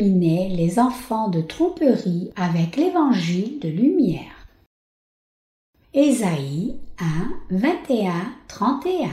Les enfants de tromperie avec l'évangile de lumière. Ésaïe 1, 21, 31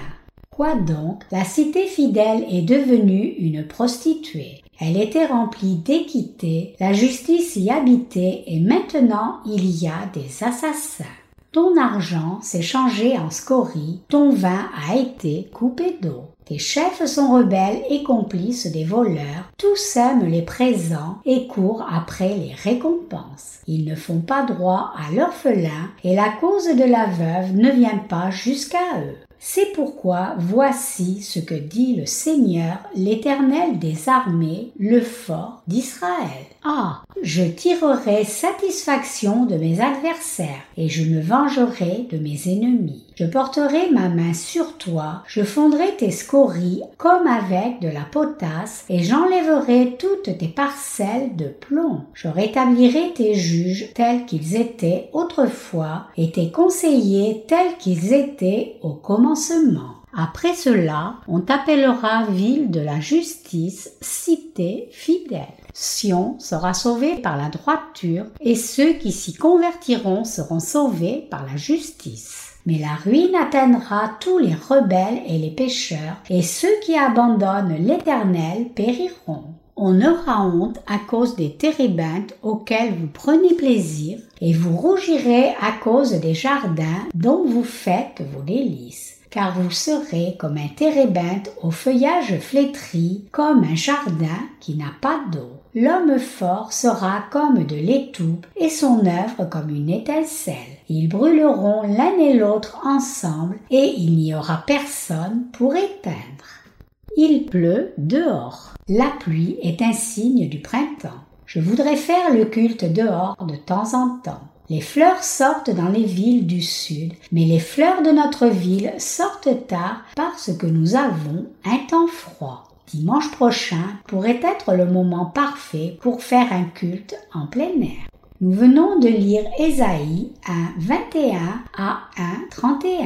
Quoi donc? La cité fidèle est devenue une prostituée. Elle était remplie d'équité, la justice y habitait et maintenant il y a des assassins. Ton argent s'est changé en scorie, ton vin a été coupé d'eau. Tes chefs sont rebelles et complices des voleurs, tous aiment les présents et courent après les récompenses. Ils ne font pas droit à l'orphelin et la cause de la veuve ne vient pas jusqu'à eux. C'est pourquoi voici ce que dit le Seigneur, l'Éternel des armées, le fort d'Israël. Ah, je tirerai satisfaction de mes adversaires et je me vengerai de mes ennemis. Je porterai ma main sur toi, je fondrai tes scories comme avec de la potasse et j'enlèverai toutes tes parcelles de plomb. Je rétablirai tes juges tels qu'ils étaient autrefois et tes conseillers tels qu'ils étaient au commencement. Après cela, on t'appellera ville de la justice, cité fidèle. Sion sera sauvé par la droiture, et ceux qui s'y convertiront seront sauvés par la justice. Mais la ruine atteindra tous les rebelles et les pécheurs, et ceux qui abandonnent l'Éternel périront. On aura honte à cause des térébintes auxquels vous prenez plaisir, et vous rougirez à cause des jardins dont vous faites vos délices car vous serez comme un térébinthe au feuillage flétri, comme un jardin qui n'a pas d'eau. L'homme fort sera comme de l'étoupe et son œuvre comme une étincelle. Ils brûleront l'un et l'autre ensemble et il n'y aura personne pour éteindre. Il pleut dehors. La pluie est un signe du printemps. Je voudrais faire le culte dehors de temps en temps. Les fleurs sortent dans les villes du sud, mais les fleurs de notre ville sortent tard parce que nous avons un temps froid. Dimanche prochain pourrait être le moment parfait pour faire un culte en plein air. Nous venons de lire Ésaïe 1, 21 à 1, 31.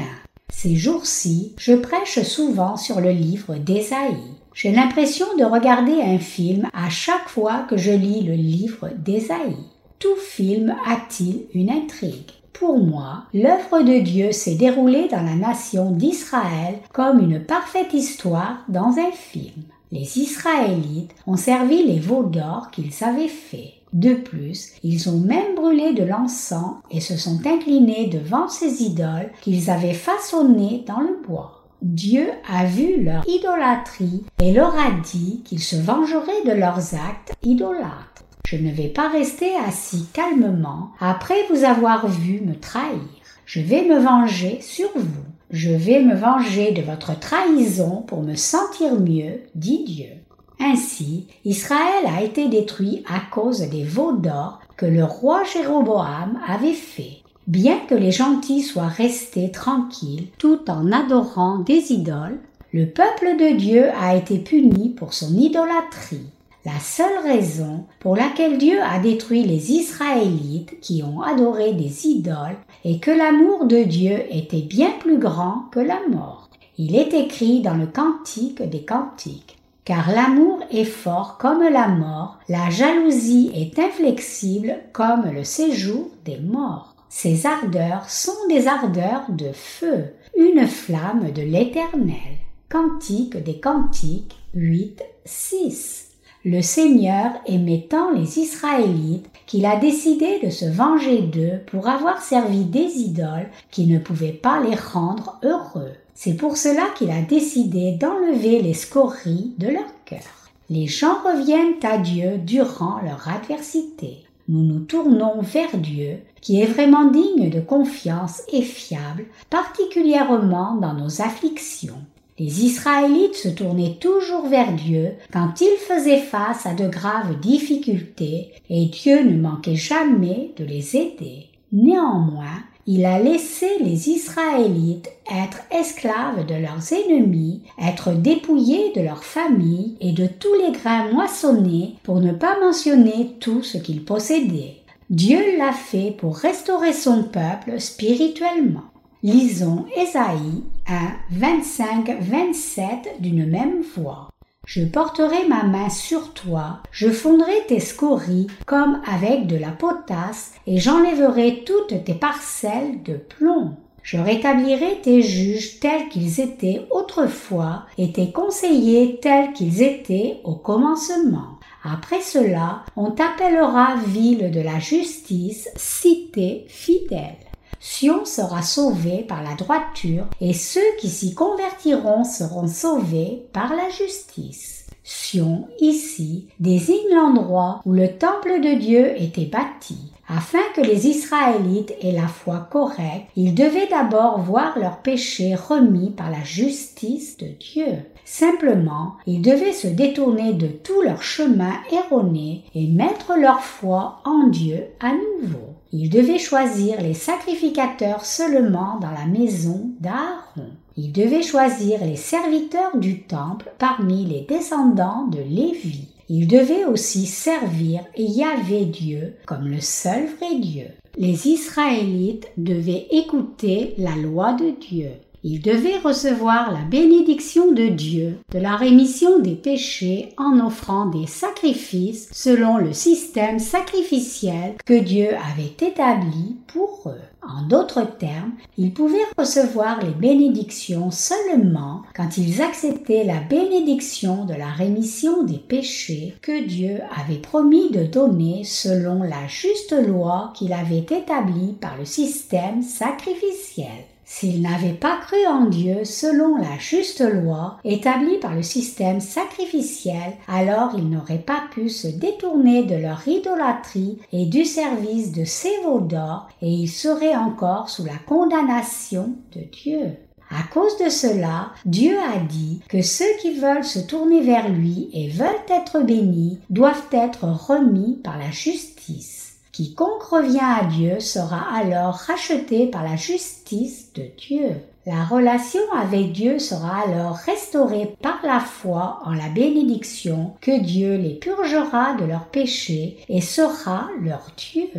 Ces jours-ci, je prêche souvent sur le livre d'Ésaïe. J'ai l'impression de regarder un film à chaque fois que je lis le livre d'Ésaïe. Tout film a-t-il une intrigue? Pour moi, l'œuvre de Dieu s'est déroulée dans la nation d'Israël comme une parfaite histoire dans un film. Les Israélites ont servi les veaux d'or qu'ils avaient faits. De plus, ils ont même brûlé de l'encens et se sont inclinés devant ces idoles qu'ils avaient façonnées dans le bois. Dieu a vu leur idolâtrie et leur a dit qu'il se vengerait de leurs actes idolâtres. Je ne vais pas rester assis calmement après vous avoir vu me trahir. Je vais me venger sur vous. Je vais me venger de votre trahison pour me sentir mieux, dit Dieu. Ainsi, Israël a été détruit à cause des veaux d'or que le roi Jéroboam avait fait. Bien que les gentils soient restés tranquilles tout en adorant des idoles, le peuple de Dieu a été puni pour son idolâtrie. La seule raison pour laquelle Dieu a détruit les Israélites qui ont adoré des idoles est que l'amour de Dieu était bien plus grand que la mort. Il est écrit dans le Cantique des Cantiques. Car l'amour est fort comme la mort, la jalousie est inflexible comme le séjour des morts. Ces ardeurs sont des ardeurs de feu, une flamme de l'éternel. Cantique des Cantiques 8, 6 le Seigneur aimait tant les Israélites qu'il a décidé de se venger d'eux pour avoir servi des idoles qui ne pouvaient pas les rendre heureux. C'est pour cela qu'il a décidé d'enlever les scories de leur cœur. Les gens reviennent à Dieu durant leur adversité. Nous nous tournons vers Dieu, qui est vraiment digne de confiance et fiable, particulièrement dans nos afflictions. Les Israélites se tournaient toujours vers Dieu quand ils faisaient face à de graves difficultés et Dieu ne manquait jamais de les aider. Néanmoins, il a laissé les Israélites être esclaves de leurs ennemis, être dépouillés de leurs familles et de tous les grains moissonnés pour ne pas mentionner tout ce qu'ils possédaient. Dieu l'a fait pour restaurer son peuple spirituellement. Lisons Ésaïe 1, 25, 27 d'une même voix. Je porterai ma main sur toi, je fondrai tes scories comme avec de la potasse, et j'enlèverai toutes tes parcelles de plomb. Je rétablirai tes juges tels qu'ils étaient autrefois et tes conseillers tels qu'ils étaient au commencement. Après cela, on t'appellera ville de la justice, cité fidèle. Sion sera sauvé par la droiture et ceux qui s'y convertiront seront sauvés par la justice. Sion, ici, désigne l'endroit où le temple de Dieu était bâti. Afin que les Israélites aient la foi correcte, ils devaient d'abord voir leurs péchés remis par la justice de Dieu. Simplement, ils devaient se détourner de tous leurs chemins erronés et mettre leur foi en Dieu à nouveau. Ils devaient choisir les sacrificateurs seulement dans la maison d'Aaron. Ils devaient choisir les serviteurs du temple parmi les descendants de Lévi. Ils devaient aussi servir Yahvé Dieu comme le seul vrai Dieu. Les Israélites devaient écouter la loi de Dieu. Ils devaient recevoir la bénédiction de Dieu, de la rémission des péchés en offrant des sacrifices selon le système sacrificiel que Dieu avait établi pour eux. En d'autres termes, ils pouvaient recevoir les bénédictions seulement quand ils acceptaient la bénédiction de la rémission des péchés que Dieu avait promis de donner selon la juste loi qu'il avait établie par le système sacrificiel. S'ils n'avaient pas cru en Dieu selon la juste loi établie par le système sacrificiel, alors ils n'auraient pas pu se détourner de leur idolâtrie et du service de ces veaux d'or et ils seraient encore sous la condamnation de Dieu. À cause de cela, Dieu a dit que ceux qui veulent se tourner vers lui et veulent être bénis doivent être remis par la justice. Quiconque revient à Dieu sera alors racheté par la justice de Dieu. La relation avec Dieu sera alors restaurée par la foi en la bénédiction que Dieu les purgera de leurs péchés et sera leur Dieu.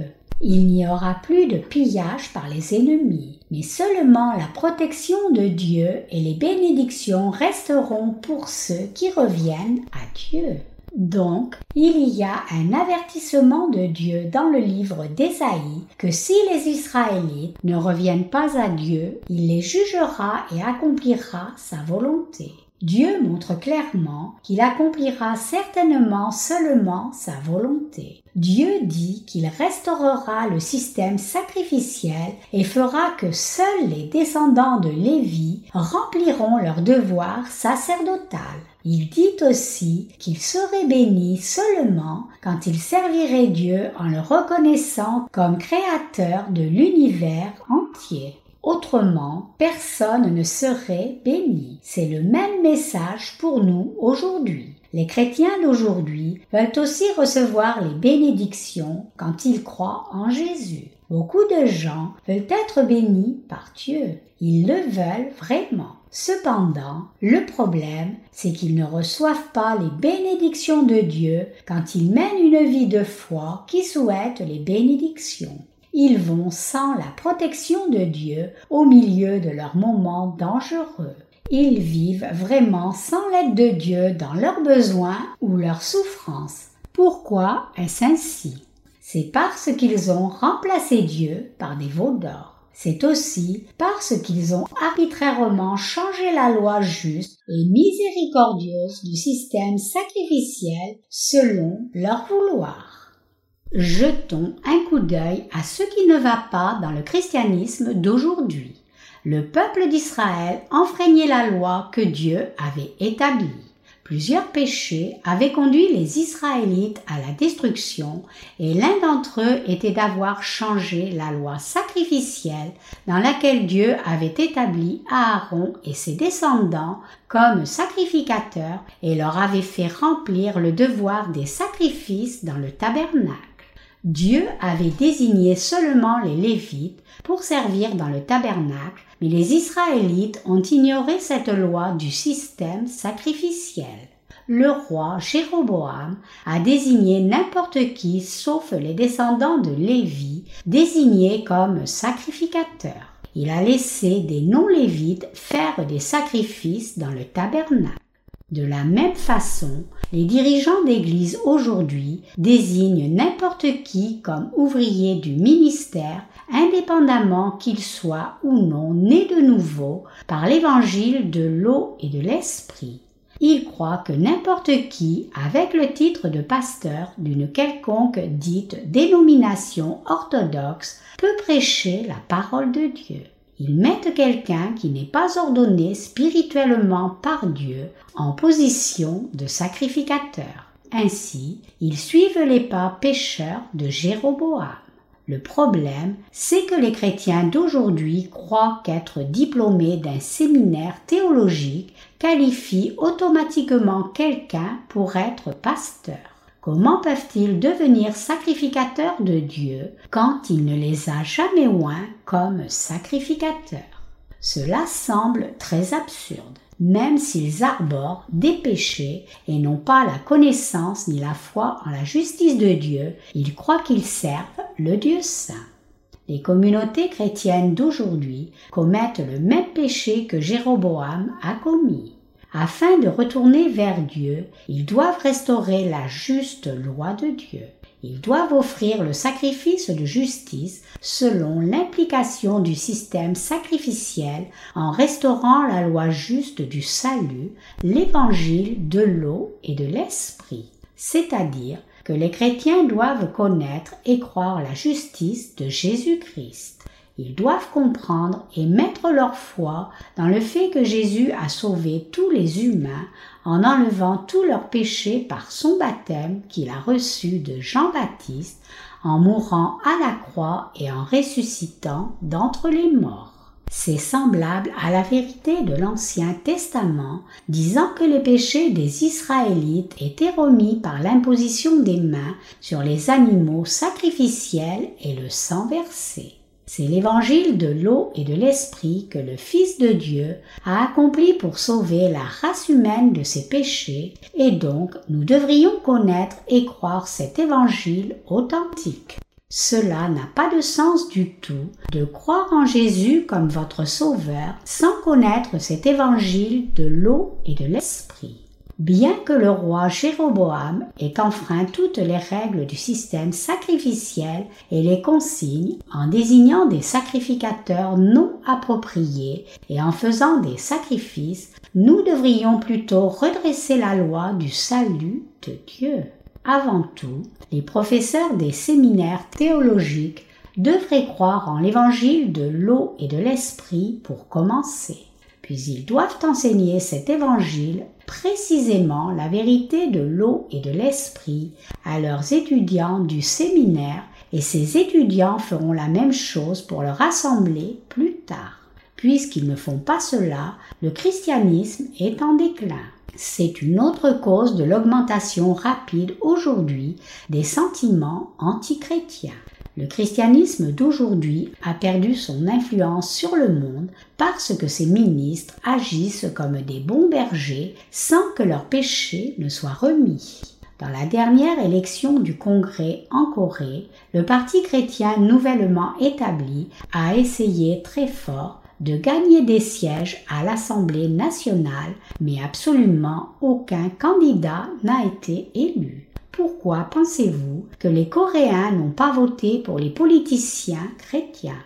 Il n'y aura plus de pillage par les ennemis, mais seulement la protection de Dieu et les bénédictions resteront pour ceux qui reviennent à Dieu. Donc, il y a un avertissement de Dieu dans le livre d'Ésaïe que si les Israélites ne reviennent pas à Dieu, il les jugera et accomplira sa volonté. Dieu montre clairement qu'il accomplira certainement seulement sa volonté. Dieu dit qu'il restaurera le système sacrificiel et fera que seuls les descendants de Lévi rempliront leur devoir sacerdotal. Il dit aussi qu'il serait béni seulement quand il servirait Dieu en le reconnaissant comme créateur de l'univers entier. Autrement, personne ne serait béni. C'est le même message pour nous aujourd'hui. Les chrétiens d'aujourd'hui veulent aussi recevoir les bénédictions quand ils croient en Jésus. Beaucoup de gens veulent être bénis par Dieu. Ils le veulent vraiment. Cependant, le problème, c'est qu'ils ne reçoivent pas les bénédictions de Dieu quand ils mènent une vie de foi qui souhaite les bénédictions. Ils vont sans la protection de Dieu au milieu de leurs moments dangereux. Ils vivent vraiment sans l'aide de Dieu dans leurs besoins ou leurs souffrances. Pourquoi est-ce ainsi? C'est parce qu'ils ont remplacé Dieu par des veaux d'or. C'est aussi parce qu'ils ont arbitrairement changé la loi juste et miséricordieuse du système sacrificiel selon leur vouloir. Jetons un coup d'œil à ce qui ne va pas dans le christianisme d'aujourd'hui. Le peuple d'Israël enfreignait la loi que Dieu avait établie. Plusieurs péchés avaient conduit les Israélites à la destruction et l'un d'entre eux était d'avoir changé la loi sacrificielle dans laquelle Dieu avait établi Aaron et ses descendants comme sacrificateurs et leur avait fait remplir le devoir des sacrifices dans le tabernacle. Dieu avait désigné seulement les Lévites pour servir dans le tabernacle mais les Israélites ont ignoré cette loi du système sacrificiel. Le roi Jéroboam a désigné n'importe qui sauf les descendants de Lévi, désignés comme sacrificateurs. Il a laissé des non-lévites faire des sacrifices dans le tabernacle. De la même façon, les dirigeants d'Église aujourd'hui désignent n'importe qui comme ouvrier du ministère, indépendamment qu'il soit ou non né de nouveau par l'évangile de l'eau et de l'esprit. Ils croient que n'importe qui, avec le titre de pasteur d'une quelconque dite dénomination orthodoxe, peut prêcher la parole de Dieu. Ils mettent quelqu'un qui n'est pas ordonné spirituellement par Dieu en position de sacrificateur. Ainsi, ils suivent les pas pécheurs de Jéroboam. Le problème, c'est que les chrétiens d'aujourd'hui croient qu'être diplômé d'un séminaire théologique qualifie automatiquement quelqu'un pour être pasteur. Comment peuvent-ils devenir sacrificateurs de Dieu quand il ne les a jamais oints comme sacrificateurs? Cela semble très absurde, même s'ils arborent des péchés et n'ont pas la connaissance ni la foi en la justice de Dieu, ils croient qu'ils servent le Dieu saint. Les communautés chrétiennes d'aujourd'hui commettent le même péché que Jéroboam a commis. Afin de retourner vers Dieu, ils doivent restaurer la juste loi de Dieu. Ils doivent offrir le sacrifice de justice selon l'implication du système sacrificiel en restaurant la loi juste du salut, l'évangile de l'eau et de l'esprit. C'est-à-dire que les chrétiens doivent connaître et croire la justice de Jésus-Christ. Ils doivent comprendre et mettre leur foi dans le fait que Jésus a sauvé tous les humains en enlevant tous leurs péchés par son baptême qu'il a reçu de Jean-Baptiste, en mourant à la croix et en ressuscitant d'entre les morts. C'est semblable à la vérité de l'Ancien Testament disant que les péchés des Israélites étaient remis par l'imposition des mains sur les animaux sacrificiels et le sang versé. C'est l'évangile de l'eau et de l'esprit que le Fils de Dieu a accompli pour sauver la race humaine de ses péchés, et donc nous devrions connaître et croire cet évangile authentique. Cela n'a pas de sens du tout de croire en Jésus comme votre Sauveur sans connaître cet évangile de l'eau et de l'esprit. Bien que le roi Jéroboam ait enfreint toutes les règles du système sacrificiel et les consignes en désignant des sacrificateurs non appropriés et en faisant des sacrifices, nous devrions plutôt redresser la loi du salut de Dieu. Avant tout, les professeurs des séminaires théologiques devraient croire en l'évangile de l'eau et de l'esprit pour commencer. Puis ils doivent enseigner cet évangile précisément la vérité de l'eau et de l'esprit à leurs étudiants du séminaire et ces étudiants feront la même chose pour leur assemblée plus tard. Puisqu'ils ne font pas cela, le christianisme est en déclin. C'est une autre cause de l'augmentation rapide aujourd'hui des sentiments antichrétiens. Le christianisme d'aujourd'hui a perdu son influence sur le monde parce que ses ministres agissent comme des bons bergers sans que leurs péchés ne soient remis. Dans la dernière élection du Congrès en Corée, le Parti chrétien nouvellement établi a essayé très fort de gagner des sièges à l'Assemblée nationale, mais absolument aucun candidat n'a été élu. Pourquoi pensez-vous que les Coréens n'ont pas voté pour les politiciens chrétiens?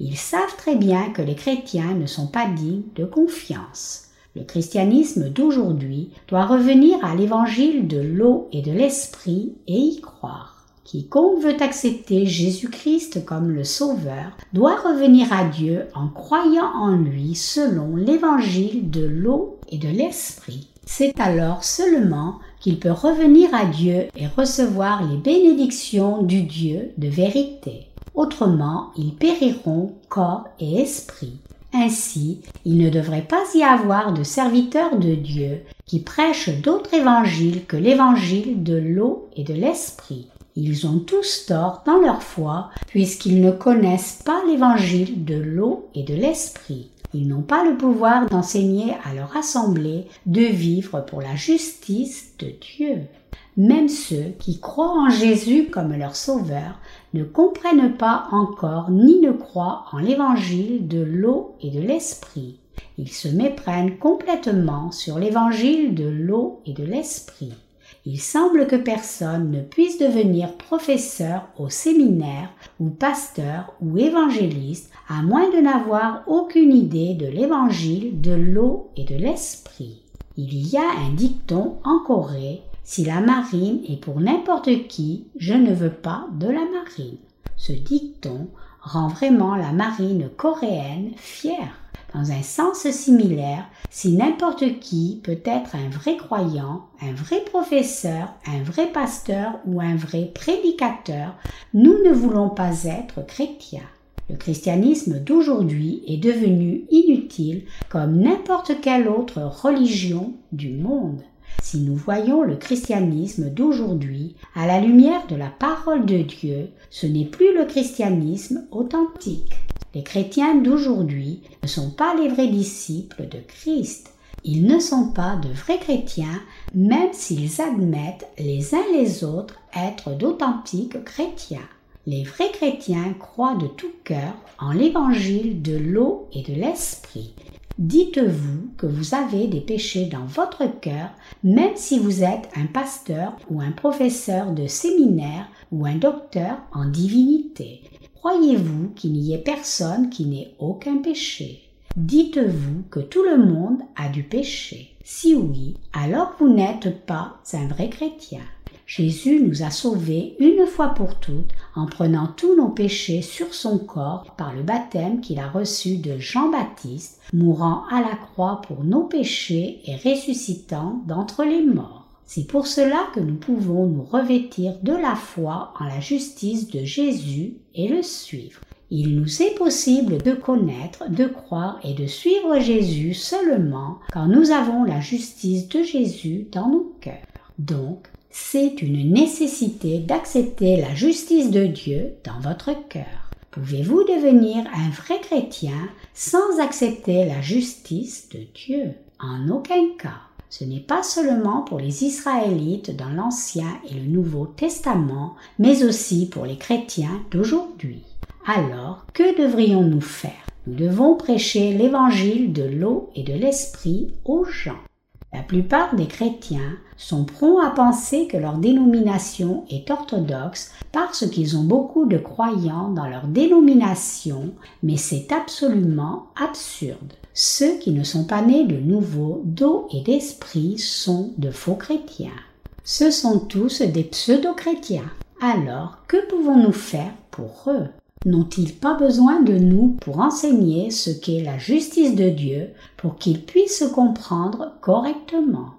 Ils savent très bien que les chrétiens ne sont pas dignes de confiance. Le christianisme d'aujourd'hui doit revenir à l'évangile de l'eau et de l'esprit et y croire. Quiconque veut accepter Jésus-Christ comme le Sauveur doit revenir à Dieu en croyant en lui selon l'évangile de l'eau et de l'esprit. C'est alors seulement qu'il peut revenir à Dieu et recevoir les bénédictions du Dieu de vérité. Autrement, ils périront corps et esprit. Ainsi, il ne devrait pas y avoir de serviteurs de Dieu qui prêchent d'autres évangiles que l'évangile de l'eau et de l'esprit. Ils ont tous tort dans leur foi puisqu'ils ne connaissent pas l'évangile de l'eau et de l'esprit. Ils n'ont pas le pouvoir d'enseigner à leur assemblée de vivre pour la justice de Dieu. Même ceux qui croient en Jésus comme leur sauveur ne comprennent pas encore ni ne croient en l'évangile de l'eau et de l'esprit. Ils se méprennent complètement sur l'évangile de l'eau et de l'esprit. Il semble que personne ne puisse devenir professeur au séminaire ou pasteur ou évangéliste à moins de n'avoir aucune idée de l'évangile de l'eau et de l'esprit. Il y a un dicton en Corée si la marine est pour n'importe qui, je ne veux pas de la marine. Ce dicton rend vraiment la marine coréenne fière. Dans un sens similaire, si n'importe qui peut être un vrai croyant, un vrai professeur, un vrai pasteur ou un vrai prédicateur, nous ne voulons pas être chrétiens. Le christianisme d'aujourd'hui est devenu inutile comme n'importe quelle autre religion du monde. Si nous voyons le christianisme d'aujourd'hui à la lumière de la parole de Dieu, ce n'est plus le christianisme authentique. Les chrétiens d'aujourd'hui ne sont pas les vrais disciples de Christ. Ils ne sont pas de vrais chrétiens, même s'ils admettent les uns les autres être d'authentiques chrétiens. Les vrais chrétiens croient de tout cœur en l'évangile de l'eau et de l'esprit. Dites-vous que vous avez des péchés dans votre cœur, même si vous êtes un pasteur ou un professeur de séminaire ou un docteur en divinité. Croyez-vous qu'il n'y ait personne qui n'ait aucun péché? Dites-vous que tout le monde a du péché Si oui, alors vous n'êtes pas un vrai chrétien. Jésus nous a sauvés une fois pour toutes en prenant tous nos péchés sur son corps par le baptême qu'il a reçu de Jean-Baptiste, mourant à la croix pour nos péchés et ressuscitant d'entre les morts. C'est pour cela que nous pouvons nous revêtir de la foi en la justice de Jésus et le suivre. Il nous est possible de connaître, de croire et de suivre Jésus seulement quand nous avons la justice de Jésus dans nos cœurs. Donc, c'est une nécessité d'accepter la justice de Dieu dans votre cœur. Pouvez-vous devenir un vrai chrétien sans accepter la justice de Dieu? En aucun cas. Ce n'est pas seulement pour les Israélites dans l'Ancien et le Nouveau Testament, mais aussi pour les chrétiens d'aujourd'hui. Alors, que devrions-nous faire? Nous devons prêcher l'évangile de l'eau et de l'esprit aux gens. La plupart des chrétiens sont prompts à penser que leur dénomination est orthodoxe parce qu'ils ont beaucoup de croyants dans leur dénomination, mais c'est absolument absurde. Ceux qui ne sont pas nés de nouveau, d'eau et d'esprit sont de faux chrétiens. Ce sont tous des pseudo-chrétiens. Alors, que pouvons-nous faire pour eux? N'ont-ils pas besoin de nous pour enseigner ce qu'est la justice de Dieu pour qu'ils puissent comprendre correctement?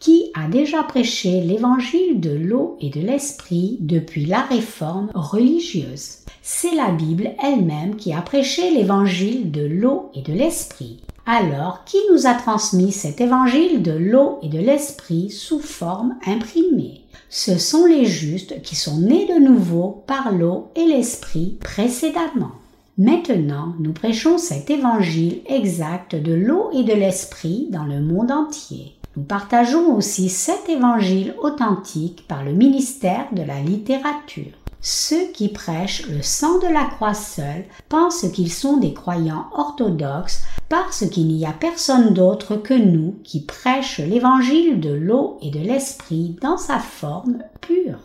Qui a déjà prêché l'évangile de l'eau et de l'esprit depuis la réforme religieuse C'est la Bible elle-même qui a prêché l'évangile de l'eau et de l'esprit. Alors, qui nous a transmis cet évangile de l'eau et de l'esprit sous forme imprimée? Ce sont les justes qui sont nés de nouveau par l'eau et l'esprit précédemment. Maintenant, nous prêchons cet évangile exact de l'eau et de l'esprit dans le monde entier. Nous partageons aussi cet évangile authentique par le ministère de la littérature. Ceux qui prêchent le sang de la croix seul pensent qu'ils sont des croyants orthodoxes parce qu'il n'y a personne d'autre que nous qui prêche l'évangile de l'eau et de l'esprit dans sa forme pure.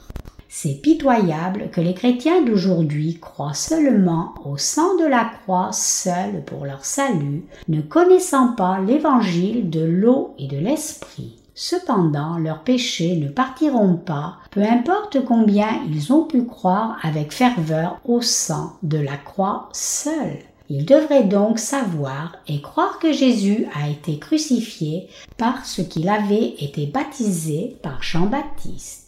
C'est pitoyable que les chrétiens d'aujourd'hui croient seulement au sang de la croix seul pour leur salut, ne connaissant pas l'évangile de l'eau et de l'esprit. Cependant, leurs péchés ne partiront pas, peu importe combien ils ont pu croire avec ferveur au sang de la croix seul. Il devrait donc savoir et croire que Jésus a été crucifié parce qu'il avait été baptisé par Jean-Baptiste.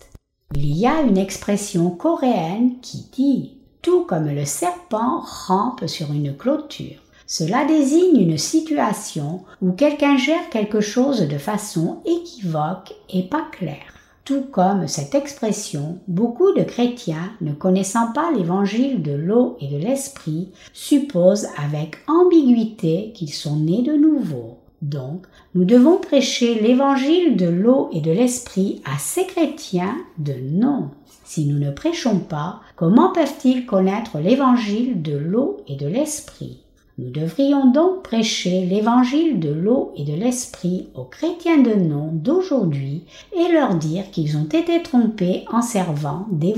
Il y a une expression coréenne qui dit Tout comme le serpent rampe sur une clôture. Cela désigne une situation où quelqu'un gère quelque chose de façon équivoque et pas claire. Tout comme cette expression, beaucoup de chrétiens, ne connaissant pas l'évangile de l'eau et de l'esprit, supposent avec ambiguïté qu'ils sont nés de nouveau. Donc, nous devons prêcher l'évangile de l'eau et de l'esprit à ces chrétiens de non. Si nous ne prêchons pas, comment peuvent-ils connaître l'évangile de l'eau et de l'esprit? Nous devrions donc prêcher l'évangile de l'eau et de l'esprit aux chrétiens de nom d'aujourd'hui et leur dire qu'ils ont été trompés en servant des.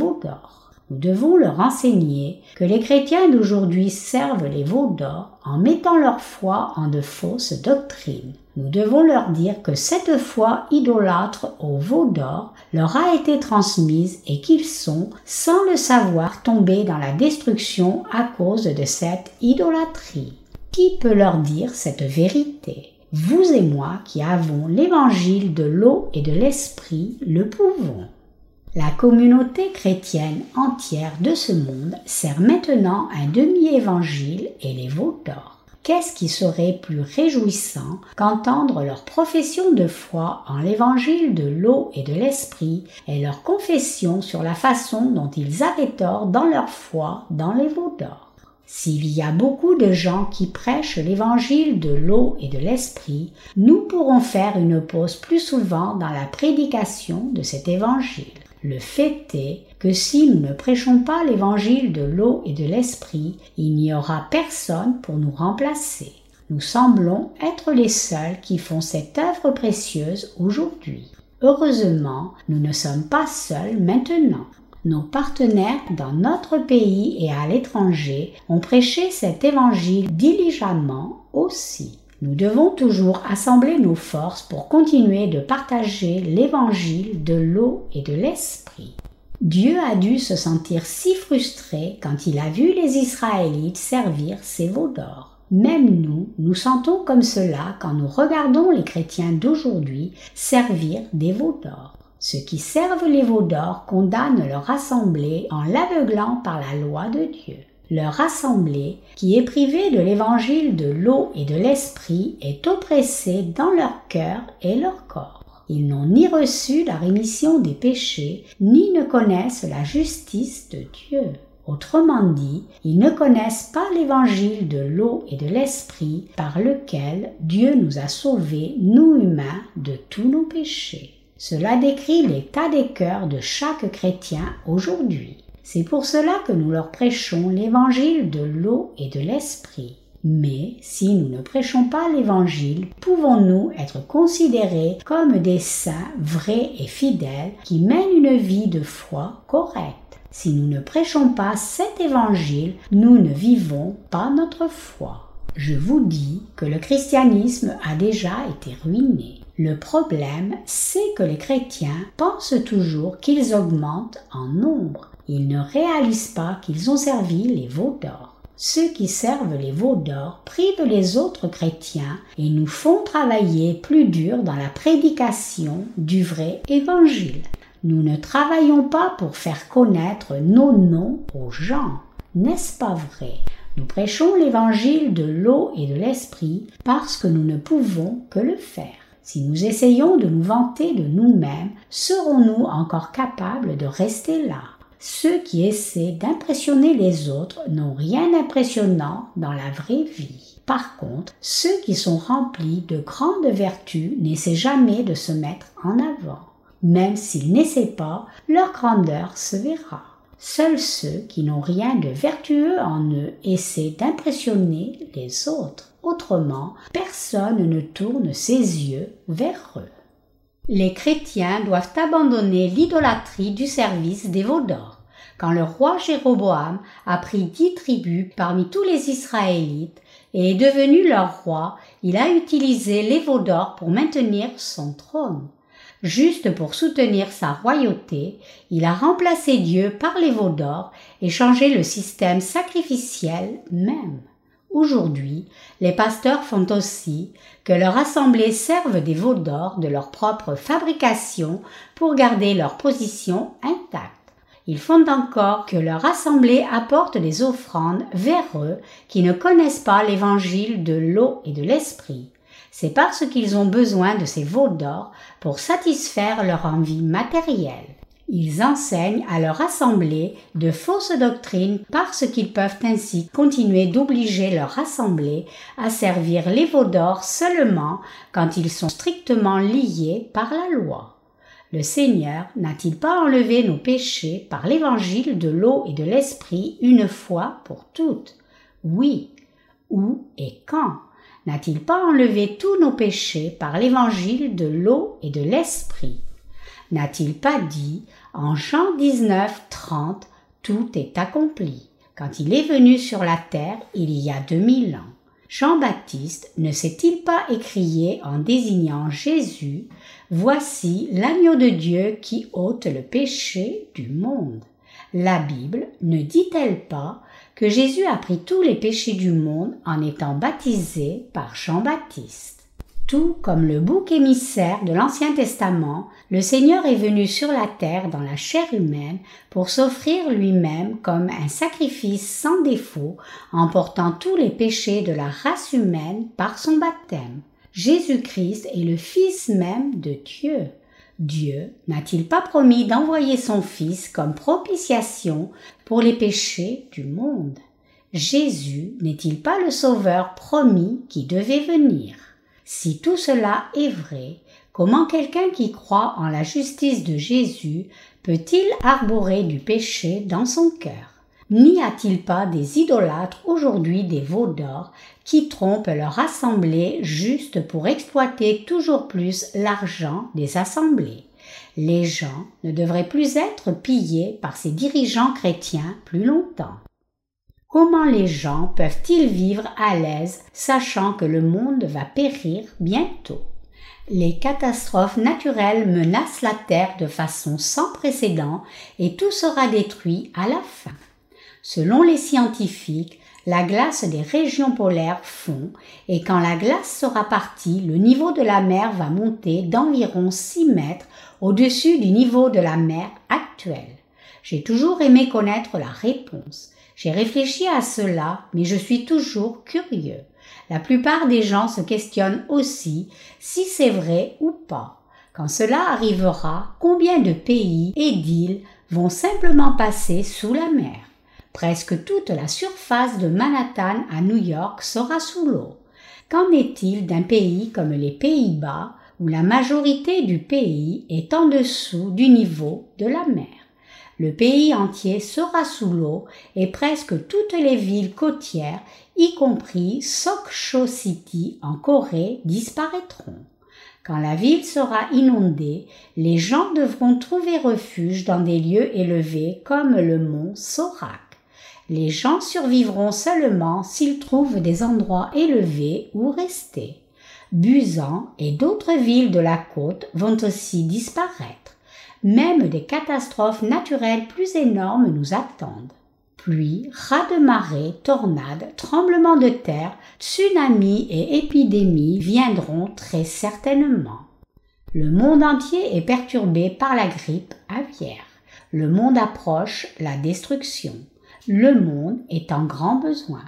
Nous devons leur enseigner que les chrétiens d'aujourd'hui servent les veaux d'or en mettant leur foi en de fausses doctrines. Nous devons leur dire que cette foi idolâtre au veau d'or leur a été transmise et qu'ils sont, sans le savoir, tombés dans la destruction à cause de cette idolâtrie. Qui peut leur dire cette vérité? Vous et moi qui avons l'évangile de l'eau et de l'esprit le pouvons. La communauté chrétienne entière de ce monde sert maintenant un demi-évangile et les veaux d'or qu'est-ce qui serait plus réjouissant qu'entendre leur profession de foi en l'évangile de l'eau et de l'esprit et leur confession sur la façon dont ils avaient tort dans leur foi dans les veaux. S'il y a beaucoup de gens qui prêchent l'évangile de l'eau et de l'esprit, nous pourrons faire une pause plus souvent dans la prédication de cet évangile. Le fait est que si nous ne prêchons pas l'évangile de l'eau et de l'esprit, il n'y aura personne pour nous remplacer. Nous semblons être les seuls qui font cette œuvre précieuse aujourd'hui. Heureusement, nous ne sommes pas seuls maintenant. Nos partenaires dans notre pays et à l'étranger ont prêché cet évangile diligemment aussi. Nous devons toujours assembler nos forces pour continuer de partager l'évangile de l'eau et de l'esprit. Dieu a dû se sentir si frustré quand il a vu les Israélites servir ces veaux d'or. Même nous, nous sentons comme cela quand nous regardons les chrétiens d'aujourd'hui servir des veaux d'or. Ceux qui servent les veaux d'or condamnent leur assemblée en l'aveuglant par la loi de Dieu. Leur assemblée, qui est privée de l'évangile de l'eau et de l'esprit, est oppressée dans leur cœur et leur corps. Ils n'ont ni reçu la rémission des péchés, ni ne connaissent la justice de Dieu. Autrement dit, ils ne connaissent pas l'évangile de l'eau et de l'esprit par lequel Dieu nous a sauvés, nous humains, de tous nos péchés. Cela décrit l'état des cœurs de chaque chrétien aujourd'hui. C'est pour cela que nous leur prêchons l'évangile de l'eau et de l'esprit. Mais si nous ne prêchons pas l'évangile, pouvons-nous être considérés comme des saints vrais et fidèles qui mènent une vie de foi correcte? Si nous ne prêchons pas cet évangile, nous ne vivons pas notre foi. Je vous dis que le christianisme a déjà été ruiné. Le problème, c'est que les chrétiens pensent toujours qu'ils augmentent en nombre ils ne réalisent pas qu'ils ont servi les veaux d'or. Ceux qui servent les veaux d'or privent les autres chrétiens et nous font travailler plus dur dans la prédication du vrai évangile. Nous ne travaillons pas pour faire connaître nos noms aux gens. N'est-ce pas vrai? Nous prêchons l'évangile de l'eau et de l'esprit parce que nous ne pouvons que le faire. Si nous essayons de nous vanter de nous-mêmes, serons-nous encore capables de rester là? Ceux qui essaient d'impressionner les autres n'ont rien d'impressionnant dans la vraie vie. Par contre, ceux qui sont remplis de grandes vertus n'essaient jamais de se mettre en avant. Même s'ils n'essaient pas, leur grandeur se verra. Seuls ceux qui n'ont rien de vertueux en eux essaient d'impressionner les autres. Autrement, personne ne tourne ses yeux vers eux les chrétiens doivent abandonner l'idolâtrie du service des veaux d'or. Quand le roi Jéroboam a pris dix tribus parmi tous les Israélites et est devenu leur roi, il a utilisé les veaux d'or pour maintenir son trône. Juste pour soutenir sa royauté, il a remplacé Dieu par les veaux d'or et changé le système sacrificiel même. Aujourd'hui, les pasteurs font aussi que leur assemblée serve des veaux d'or de leur propre fabrication pour garder leur position intacte. Ils font encore que leur assemblée apporte des offrandes vers eux qui ne connaissent pas l'évangile de l'eau et de l'esprit. C'est parce qu'ils ont besoin de ces veaux d'or pour satisfaire leur envie matérielle. Ils enseignent à leur assemblée de fausses doctrines parce qu'ils peuvent ainsi continuer d'obliger leur assemblée à servir les veaux d'or seulement quand ils sont strictement liés par la loi. Le Seigneur n'a-t-il pas enlevé nos péchés par l'évangile de l'eau et de l'esprit une fois pour toutes? Oui. Où et quand? N'a-t-il pas enlevé tous nos péchés par l'évangile de l'eau et de l'esprit? N'a-t-il pas dit en Jean 19, 30, tout est accompli. Quand il est venu sur la terre il y a deux mille ans. Jean-Baptiste ne s'est-il pas écrié en désignant Jésus Voici l'agneau de Dieu qui ôte le péché du monde. La Bible ne dit-elle pas que Jésus a pris tous les péchés du monde en étant baptisé par Jean-Baptiste? Tout comme le bouc émissaire de l'Ancien Testament, le Seigneur est venu sur la terre dans la chair humaine pour s'offrir lui-même comme un sacrifice sans défaut en portant tous les péchés de la race humaine par son baptême. Jésus-Christ est le Fils même de Dieu. Dieu n'a-t-il pas promis d'envoyer son Fils comme propitiation pour les péchés du monde? Jésus n'est-il pas le Sauveur promis qui devait venir? Si tout cela est vrai, comment quelqu'un qui croit en la justice de Jésus peut-il arborer du péché dans son cœur? N'y a-t-il pas des idolâtres aujourd'hui des veaux d'or qui trompent leur assemblée juste pour exploiter toujours plus l'argent des assemblées? Les gens ne devraient plus être pillés par ces dirigeants chrétiens plus longtemps. Comment les gens peuvent-ils vivre à l'aise sachant que le monde va périr bientôt? Les catastrophes naturelles menacent la Terre de façon sans précédent et tout sera détruit à la fin. Selon les scientifiques, la glace des régions polaires fond et quand la glace sera partie, le niveau de la mer va monter d'environ 6 mètres au-dessus du niveau de la mer actuelle. J'ai toujours aimé connaître la réponse. J'ai réfléchi à cela, mais je suis toujours curieux. La plupart des gens se questionnent aussi si c'est vrai ou pas. Quand cela arrivera, combien de pays et d'îles vont simplement passer sous la mer? Presque toute la surface de Manhattan à New York sera sous l'eau. Qu'en est-il d'un pays comme les Pays-Bas où la majorité du pays est en dessous du niveau de la mer? Le pays entier sera sous l'eau et presque toutes les villes côtières, y compris Sokcho City en Corée, disparaîtront. Quand la ville sera inondée, les gens devront trouver refuge dans des lieux élevés comme le mont Sorak. Les gens survivront seulement s'ils trouvent des endroits élevés où rester. Busan et d'autres villes de la côte vont aussi disparaître. Même des catastrophes naturelles plus énormes nous attendent. Pluie, raz de marée, tornades, tremblements de terre, tsunamis et épidémies viendront très certainement. Le monde entier est perturbé par la grippe aviaire. Le monde approche la destruction. Le monde est en grand besoin.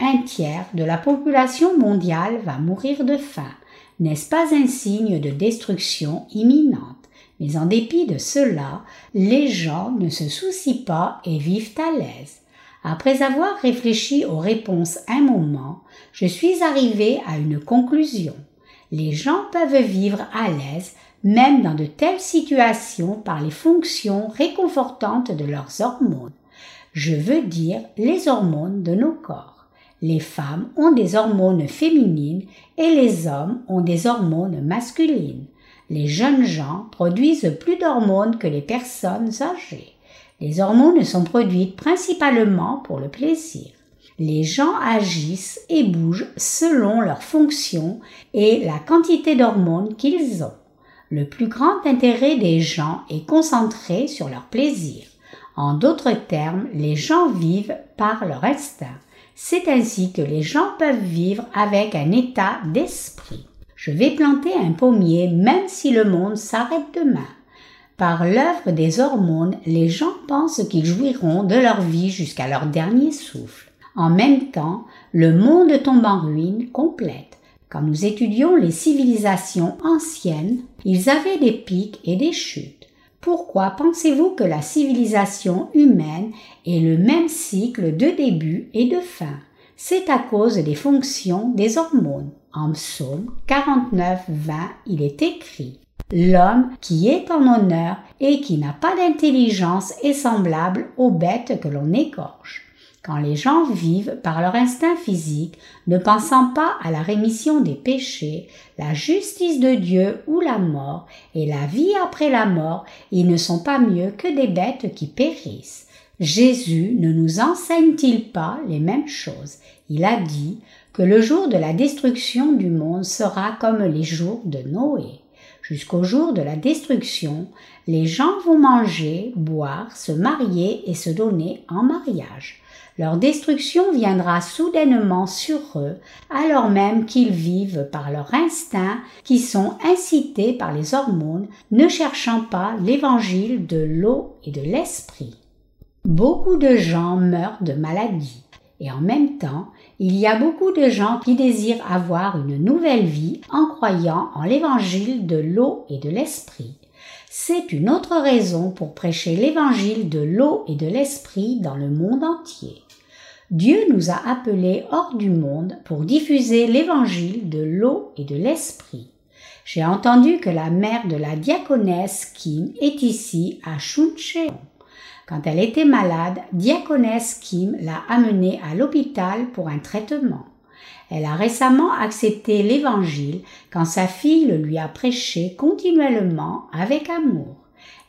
Un tiers de la population mondiale va mourir de faim. N'est-ce pas un signe de destruction imminente? Mais en dépit de cela, les gens ne se soucient pas et vivent à l'aise. Après avoir réfléchi aux réponses un moment, je suis arrivé à une conclusion. Les gens peuvent vivre à l'aise même dans de telles situations par les fonctions réconfortantes de leurs hormones. Je veux dire les hormones de nos corps. Les femmes ont des hormones féminines et les hommes ont des hormones masculines. Les jeunes gens produisent plus d'hormones que les personnes âgées. Les hormones sont produites principalement pour le plaisir. Les gens agissent et bougent selon leurs fonctions et la quantité d'hormones qu'ils ont. Le plus grand intérêt des gens est concentré sur leur plaisir. En d'autres termes, les gens vivent par leur instinct. C'est ainsi que les gens peuvent vivre avec un état d'esprit. Je vais planter un pommier même si le monde s'arrête demain. Par l'œuvre des hormones, les gens pensent qu'ils jouiront de leur vie jusqu'à leur dernier souffle. En même temps, le monde tombe en ruine complète. Quand nous étudions les civilisations anciennes, ils avaient des pics et des chutes. Pourquoi pensez-vous que la civilisation humaine est le même cycle de début et de fin? C'est à cause des fonctions des hormones. En psaume 49, 20, il est écrit L'homme qui est en honneur et qui n'a pas d'intelligence est semblable aux bêtes que l'on égorge. quand les gens vivent par leur instinct physique, ne pensant pas à la rémission des péchés, la justice de Dieu ou la mort, et la vie après la mort, ils ne sont pas mieux que des bêtes qui périssent. Jésus ne nous enseigne-t-il pas les mêmes choses? Il a dit que le jour de la destruction du monde sera comme les jours de Noé. Jusqu'au jour de la destruction, les gens vont manger, boire, se marier et se donner en mariage. Leur destruction viendra soudainement sur eux, alors même qu'ils vivent par leurs instincts qui sont incités par les hormones, ne cherchant pas l'évangile de l'eau et de l'esprit. Beaucoup de gens meurent de maladie. Et en même temps, il y a beaucoup de gens qui désirent avoir une nouvelle vie en croyant en l'évangile de l'eau et de l'esprit. C'est une autre raison pour prêcher l'évangile de l'eau et de l'esprit dans le monde entier. Dieu nous a appelés hors du monde pour diffuser l'évangile de l'eau et de l'esprit. J'ai entendu que la mère de la diaconesse Kim est ici à Chuncheon. Quand elle était malade, diaconesse Kim l'a amenée à l'hôpital pour un traitement. Elle a récemment accepté l'évangile quand sa fille le lui a prêché continuellement avec amour.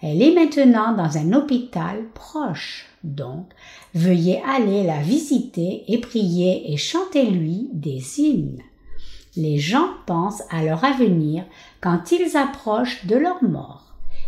Elle est maintenant dans un hôpital proche. Donc, veuillez aller la visiter et prier et chanter lui des hymnes. Les gens pensent à leur avenir quand ils approchent de leur mort.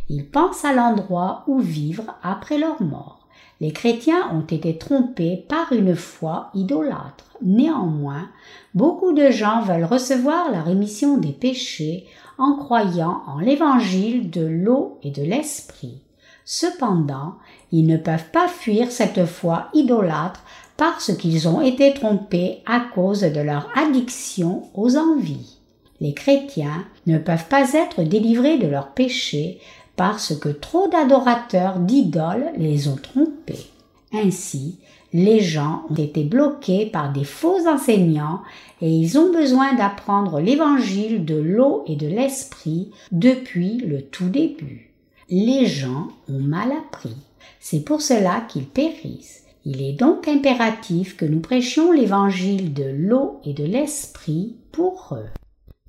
Ils pensent à l'endroit où vivre après leur mort. Les chrétiens ont été trompés par une foi idolâtre. Néanmoins, beaucoup de gens veulent recevoir la rémission des péchés en croyant en l'évangile de l'eau et de l'esprit. Cependant, ils ne peuvent pas fuir cette foi idolâtre parce qu'ils ont été trompés à cause de leur addiction aux envies. Les chrétiens ne peuvent pas être délivrés de leurs péchés parce que trop d'adorateurs d'idoles les ont trompés. Ainsi, les gens ont été bloqués par des faux enseignants et ils ont besoin d'apprendre l'évangile de l'eau et de l'esprit depuis le tout début. Les gens ont mal appris. C'est pour cela qu'ils périssent. Il est donc impératif que nous prêchions l'évangile de l'eau et de l'esprit pour eux.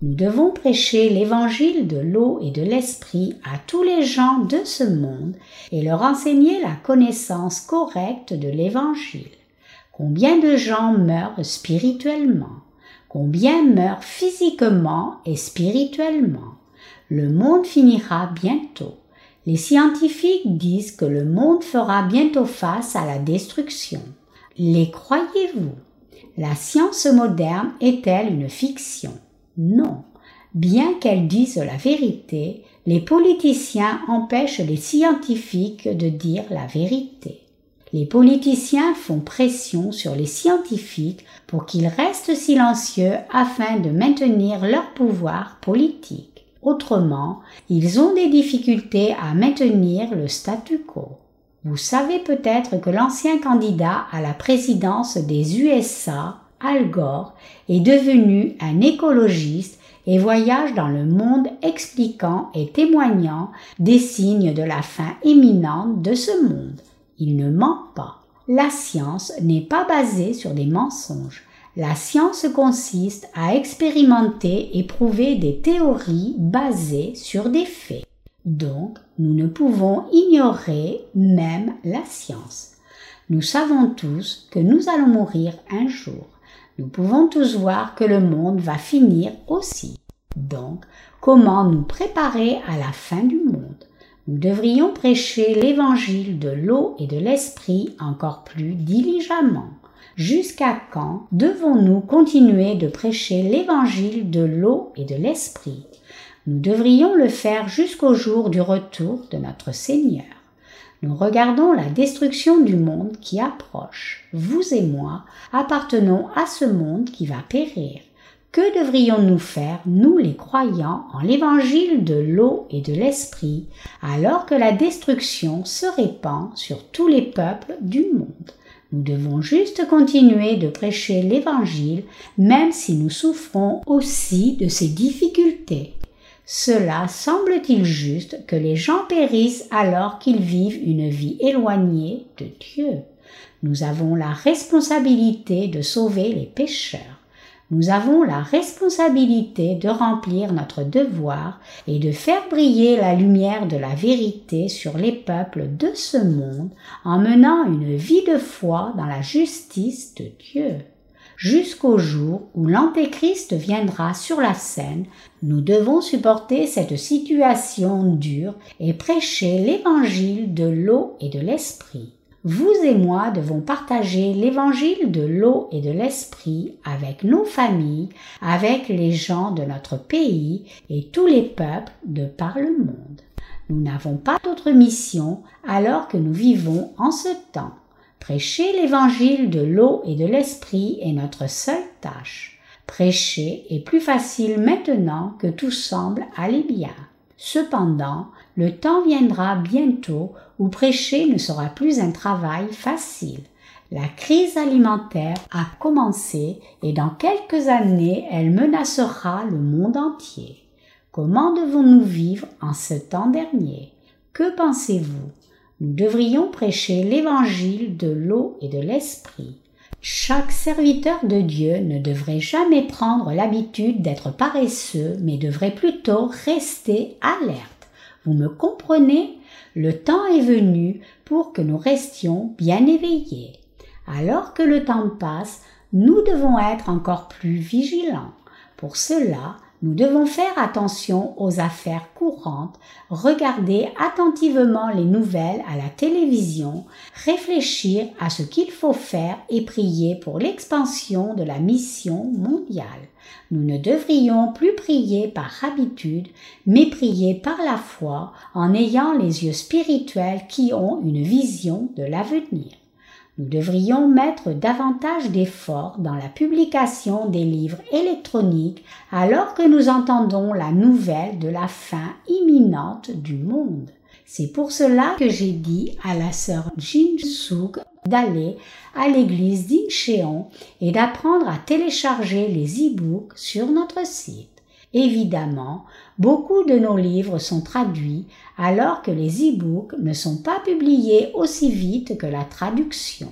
Nous devons prêcher l'évangile de l'eau et de l'esprit à tous les gens de ce monde et leur enseigner la connaissance correcte de l'évangile. Combien de gens meurent spirituellement? Combien meurent physiquement et spirituellement? Le monde finira bientôt. Les scientifiques disent que le monde fera bientôt face à la destruction. Les croyez-vous? La science moderne est-elle une fiction? Non. Bien qu'elles disent la vérité, les politiciens empêchent les scientifiques de dire la vérité. Les politiciens font pression sur les scientifiques pour qu'ils restent silencieux afin de maintenir leur pouvoir politique. Autrement, ils ont des difficultés à maintenir le statu quo. Vous savez peut-être que l'ancien candidat à la présidence des USA Al Gore est devenu un écologiste et voyage dans le monde expliquant et témoignant des signes de la fin imminente de ce monde. Il ne ment pas. La science n'est pas basée sur des mensonges. La science consiste à expérimenter et prouver des théories basées sur des faits. Donc, nous ne pouvons ignorer même la science. Nous savons tous que nous allons mourir un jour nous pouvons tous voir que le monde va finir aussi. Donc, comment nous préparer à la fin du monde? Nous devrions prêcher l'évangile de l'eau et de l'esprit encore plus diligemment. Jusqu'à quand devons-nous continuer de prêcher l'évangile de l'eau et de l'esprit? Nous devrions le faire jusqu'au jour du retour de notre Seigneur. Nous regardons la destruction du monde qui approche. Vous et moi appartenons à ce monde qui va périr. Que devrions-nous faire, nous les croyants, en l'évangile de l'eau et de l'esprit, alors que la destruction se répand sur tous les peuples du monde? Nous devons juste continuer de prêcher l'évangile, même si nous souffrons aussi de ces difficultés. Cela semble-t-il juste que les gens périssent alors qu'ils vivent une vie éloignée de Dieu Nous avons la responsabilité de sauver les pécheurs. Nous avons la responsabilité de remplir notre devoir et de faire briller la lumière de la vérité sur les peuples de ce monde en menant une vie de foi dans la justice de Dieu. Jusqu'au jour où l'Antéchrist viendra sur la scène, nous devons supporter cette situation dure et prêcher l'évangile de l'eau et de l'esprit vous et moi devons partager l'évangile de l'eau et de l'esprit avec nos familles, avec les gens de notre pays et tous les peuples de par le monde. Nous n'avons pas d'autre mission alors que nous vivons en ce temps. Prêcher l'évangile de l'eau et de l'esprit est notre seule tâche. Prêcher est plus facile maintenant que tout semble aller bien. Cependant, le temps viendra bientôt où prêcher ne sera plus un travail facile. La crise alimentaire a commencé et dans quelques années elle menacera le monde entier. Comment devons-nous vivre en ce temps dernier? Que pensez-vous? Nous devrions prêcher l'évangile de l'eau et de l'esprit. Chaque serviteur de Dieu ne devrait jamais prendre l'habitude d'être paresseux, mais devrait plutôt rester alerte. Vous me comprenez? Le temps est venu pour que nous restions bien éveillés. Alors que le temps passe, nous devons être encore plus vigilants. Pour cela, nous devons faire attention aux affaires courantes, regarder attentivement les nouvelles à la télévision, réfléchir à ce qu'il faut faire et prier pour l'expansion de la mission mondiale. Nous ne devrions plus prier par habitude, mais prier par la foi en ayant les yeux spirituels qui ont une vision de l'avenir. Nous devrions mettre davantage d'efforts dans la publication des livres électroniques alors que nous entendons la nouvelle de la fin imminente du monde. C'est pour cela que j'ai dit à la sœur Jin Suk d'aller à l'église d'Incheon et d'apprendre à télécharger les e-books sur notre site. Évidemment, beaucoup de nos livres sont traduits alors que les e-books ne sont pas publiés aussi vite que la traduction.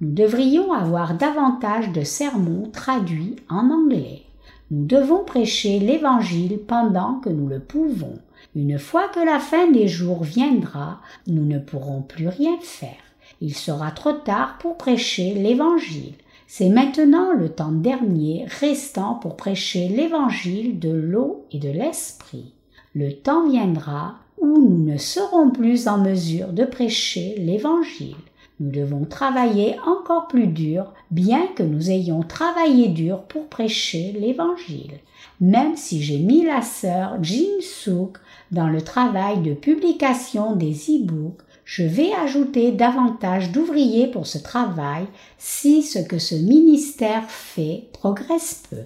Nous devrions avoir davantage de sermons traduits en anglais. Nous devons prêcher l'Évangile pendant que nous le pouvons. Une fois que la fin des jours viendra, nous ne pourrons plus rien faire. Il sera trop tard pour prêcher l'Évangile. C'est maintenant le temps dernier restant pour prêcher l'évangile de l'eau et de l'esprit. Le temps viendra où nous ne serons plus en mesure de prêcher l'évangile. Nous devons travailler encore plus dur, bien que nous ayons travaillé dur pour prêcher l'évangile. Même si j'ai mis la sœur Jin Suk dans le travail de publication des e-books, je vais ajouter davantage d'ouvriers pour ce travail si ce que ce ministère fait progresse peu.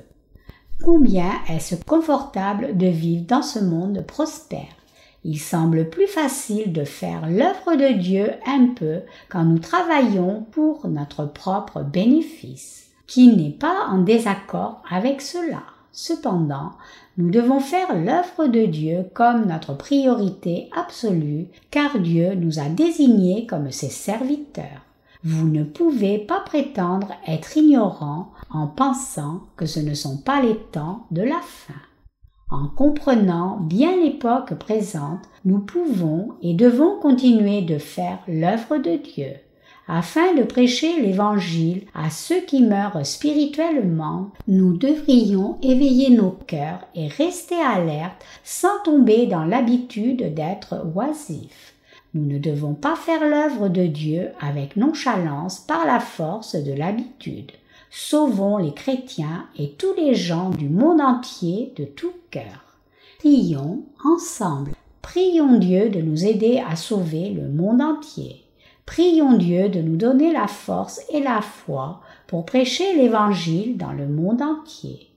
Combien est-ce confortable de vivre dans ce monde prospère? Il semble plus facile de faire l'œuvre de Dieu un peu quand nous travaillons pour notre propre bénéfice, qui n'est pas en désaccord avec cela. Cependant, nous devons faire l'œuvre de Dieu comme notre priorité absolue, car Dieu nous a désignés comme ses serviteurs. Vous ne pouvez pas prétendre être ignorant en pensant que ce ne sont pas les temps de la fin. En comprenant bien l'époque présente, nous pouvons et devons continuer de faire l'œuvre de Dieu afin de prêcher l'Évangile à ceux qui meurent spirituellement, nous devrions éveiller nos cœurs et rester alertes sans tomber dans l'habitude d'être oisifs. Nous ne devons pas faire l'œuvre de Dieu avec nonchalance par la force de l'habitude. Sauvons les chrétiens et tous les gens du monde entier de tout cœur. Prions ensemble. Prions Dieu de nous aider à sauver le monde entier. Prions Dieu de nous donner la force et la foi pour prêcher l'Évangile dans le monde entier.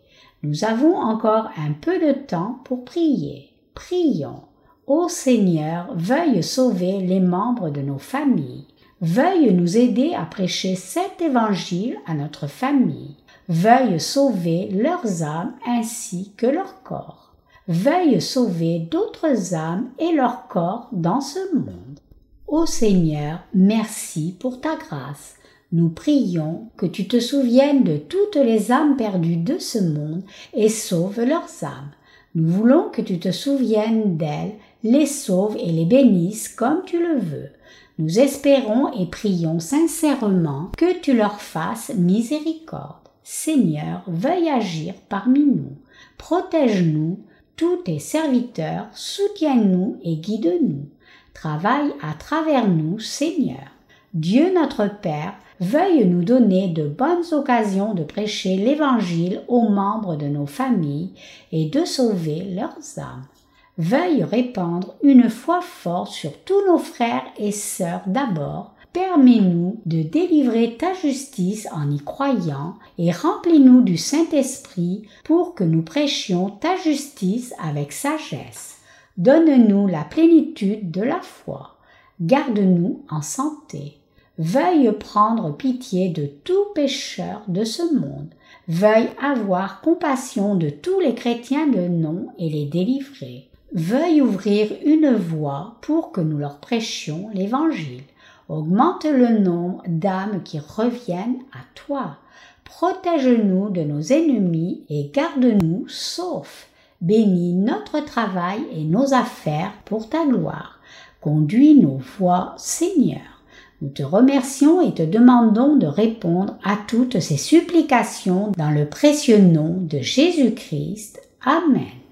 Nous avons encore un peu de temps pour prier. Prions. Ô Seigneur, veuille sauver les membres de nos familles. Veuille nous aider à prêcher cet évangile à notre famille. Veuille sauver leurs âmes ainsi que leur corps. Veuille sauver d'autres âmes et leur corps dans ce monde. Ô Seigneur, merci pour ta grâce. Nous prions que tu te souviennes de toutes les âmes perdues de ce monde et sauves leurs âmes. Nous voulons que tu te souviennes d'elles, les sauves et les bénisses comme tu le veux. Nous espérons et prions sincèrement que tu leur fasses miséricorde. Seigneur, veuille agir parmi nous. Protège-nous, tous tes serviteurs, soutiens-nous et guide-nous. Travaille à travers nous, Seigneur. Dieu notre Père, veuille nous donner de bonnes occasions de prêcher l'Évangile aux membres de nos familles et de sauver leurs âmes. Veuille répandre une foi forte sur tous nos frères et sœurs d'abord, Permets-nous de délivrer ta justice en y croyant et remplis-nous du Saint-Esprit pour que nous prêchions ta justice avec sagesse. Donne-nous la plénitude de la foi. Garde-nous en santé. Veuille prendre pitié de tout pécheur de ce monde. Veuille avoir compassion de tous les chrétiens de nom et les délivrer. Veuille ouvrir une voie pour que nous leur prêchions l'Évangile augmente le nombre d'âmes qui reviennent à toi. Protège-nous de nos ennemis et garde-nous saufs. Bénis notre travail et nos affaires pour ta gloire. Conduis nos voies, Seigneur. Nous te remercions et te demandons de répondre à toutes ces supplications dans le précieux nom de Jésus-Christ. Amen.